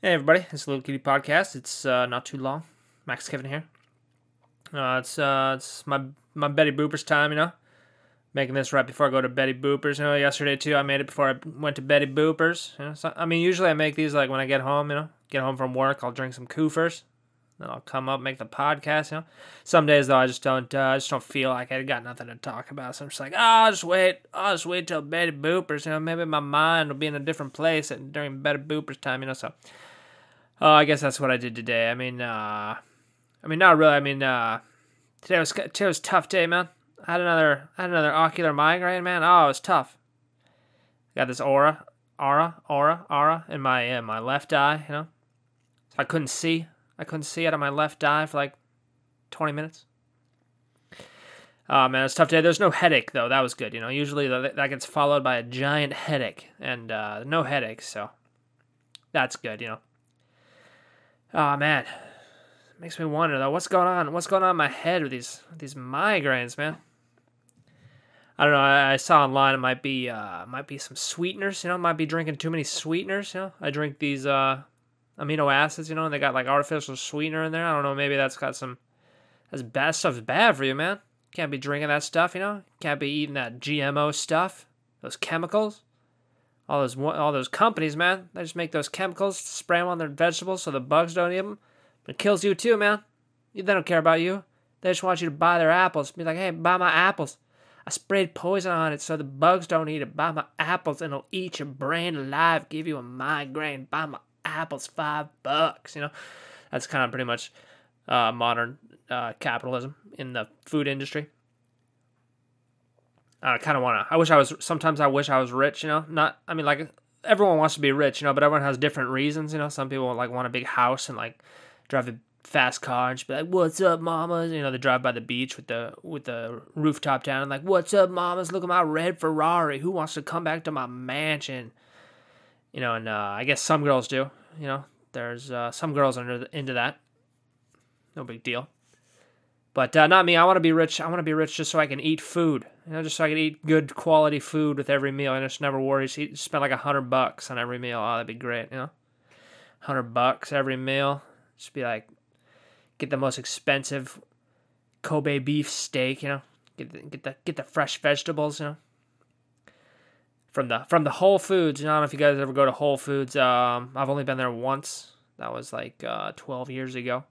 Hey everybody, it's a Little Cutie Podcast. It's uh, not too long. Max Kevin here. Uh, it's uh, it's my my Betty Boopers time, you know. Making this right before I go to Betty Boopers. You know, yesterday too, I made it before I went to Betty Boopers. You know, so, I mean, usually I make these like when I get home. You know, get home from work, I'll drink some Coopers. Then I'll come up, make the podcast. You know, some days though I just don't, uh, I just don't feel like I got nothing to talk about. So I'm just like, oh, I'll just wait. I'll just wait till Betty Boopers. You know, maybe my mind will be in a different place during Betty Boopers time. You know, so. Oh, I guess that's what I did today. I mean, uh, I mean, not really. I mean, uh, today was today was a tough day, man. I had another I had another ocular migraine, man. Oh, it was tough. got this aura, aura, aura, aura in my in my left eye. You know, so I couldn't see. I couldn't see out of my left eye for like twenty minutes. Oh man, it's tough day. There's no headache though. That was good. You know, usually that gets followed by a giant headache, and uh, no headache, so that's good. You know. Oh man, it makes me wonder though. What's going on? What's going on in my head with these these migraines, man? I don't know. I, I saw online it might be uh might be some sweeteners. You know, might be drinking too many sweeteners. You know, I drink these uh amino acids. You know, and they got like artificial sweetener in there. I don't know. Maybe that's got some. That's bad stuff's bad for you, man. Can't be drinking that stuff. You know, can't be eating that GMO stuff. Those chemicals all those all those companies, man. They just make those chemicals, spray them on their vegetables so the bugs don't eat them. But it kills you too, man. They don't care about you. They just want you to buy their apples. Be like, hey, buy my apples. I sprayed poison on it so the bugs don't eat it. Buy my apples and it'll eat your brain alive, give you a migraine. Buy my apples, five bucks. You know, that's kind of pretty much uh, modern uh, capitalism in the food industry. I kind of want to. I wish I was. Sometimes I wish I was rich. You know, not. I mean, like everyone wants to be rich. You know, but everyone has different reasons. You know, some people like want a big house and like drive a fast car and just be like, "What's up, mamas?" You know, they drive by the beach with the with the rooftop down and like, "What's up, mamas? Look at my red Ferrari. Who wants to come back to my mansion?" You know, and uh, I guess some girls do. You know, there's uh, some girls are into that. No big deal. But uh, not me. I want to be rich. I want to be rich just so I can eat food. You know, just so I can eat good quality food with every meal. And just never worry. Spend like a hundred bucks on every meal. Oh, that'd be great. You know, hundred bucks every meal. Just be like, get the most expensive Kobe beef steak. You know, get the, get the get the fresh vegetables. You know, from the from the Whole Foods. I don't know if you guys ever go to Whole Foods. Um, I've only been there once. That was like uh, twelve years ago.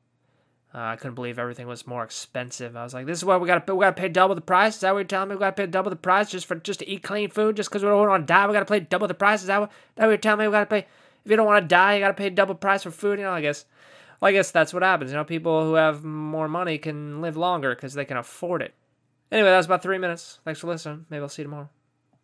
Uh, I couldn't believe everything was more expensive. I was like, "This is why we got to we got to pay double the price." Is that what you're telling me? We got to pay double the price just for just to eat clean food, just because we don't want to die. We got to pay double the price. Is that what, that what you're telling me? We got to pay if you don't want to die, you got to pay double price for food. You know, I guess. Well, I guess that's what happens. You know, people who have more money can live longer because they can afford it. Anyway, that was about three minutes. Thanks for listening. Maybe I'll see you tomorrow.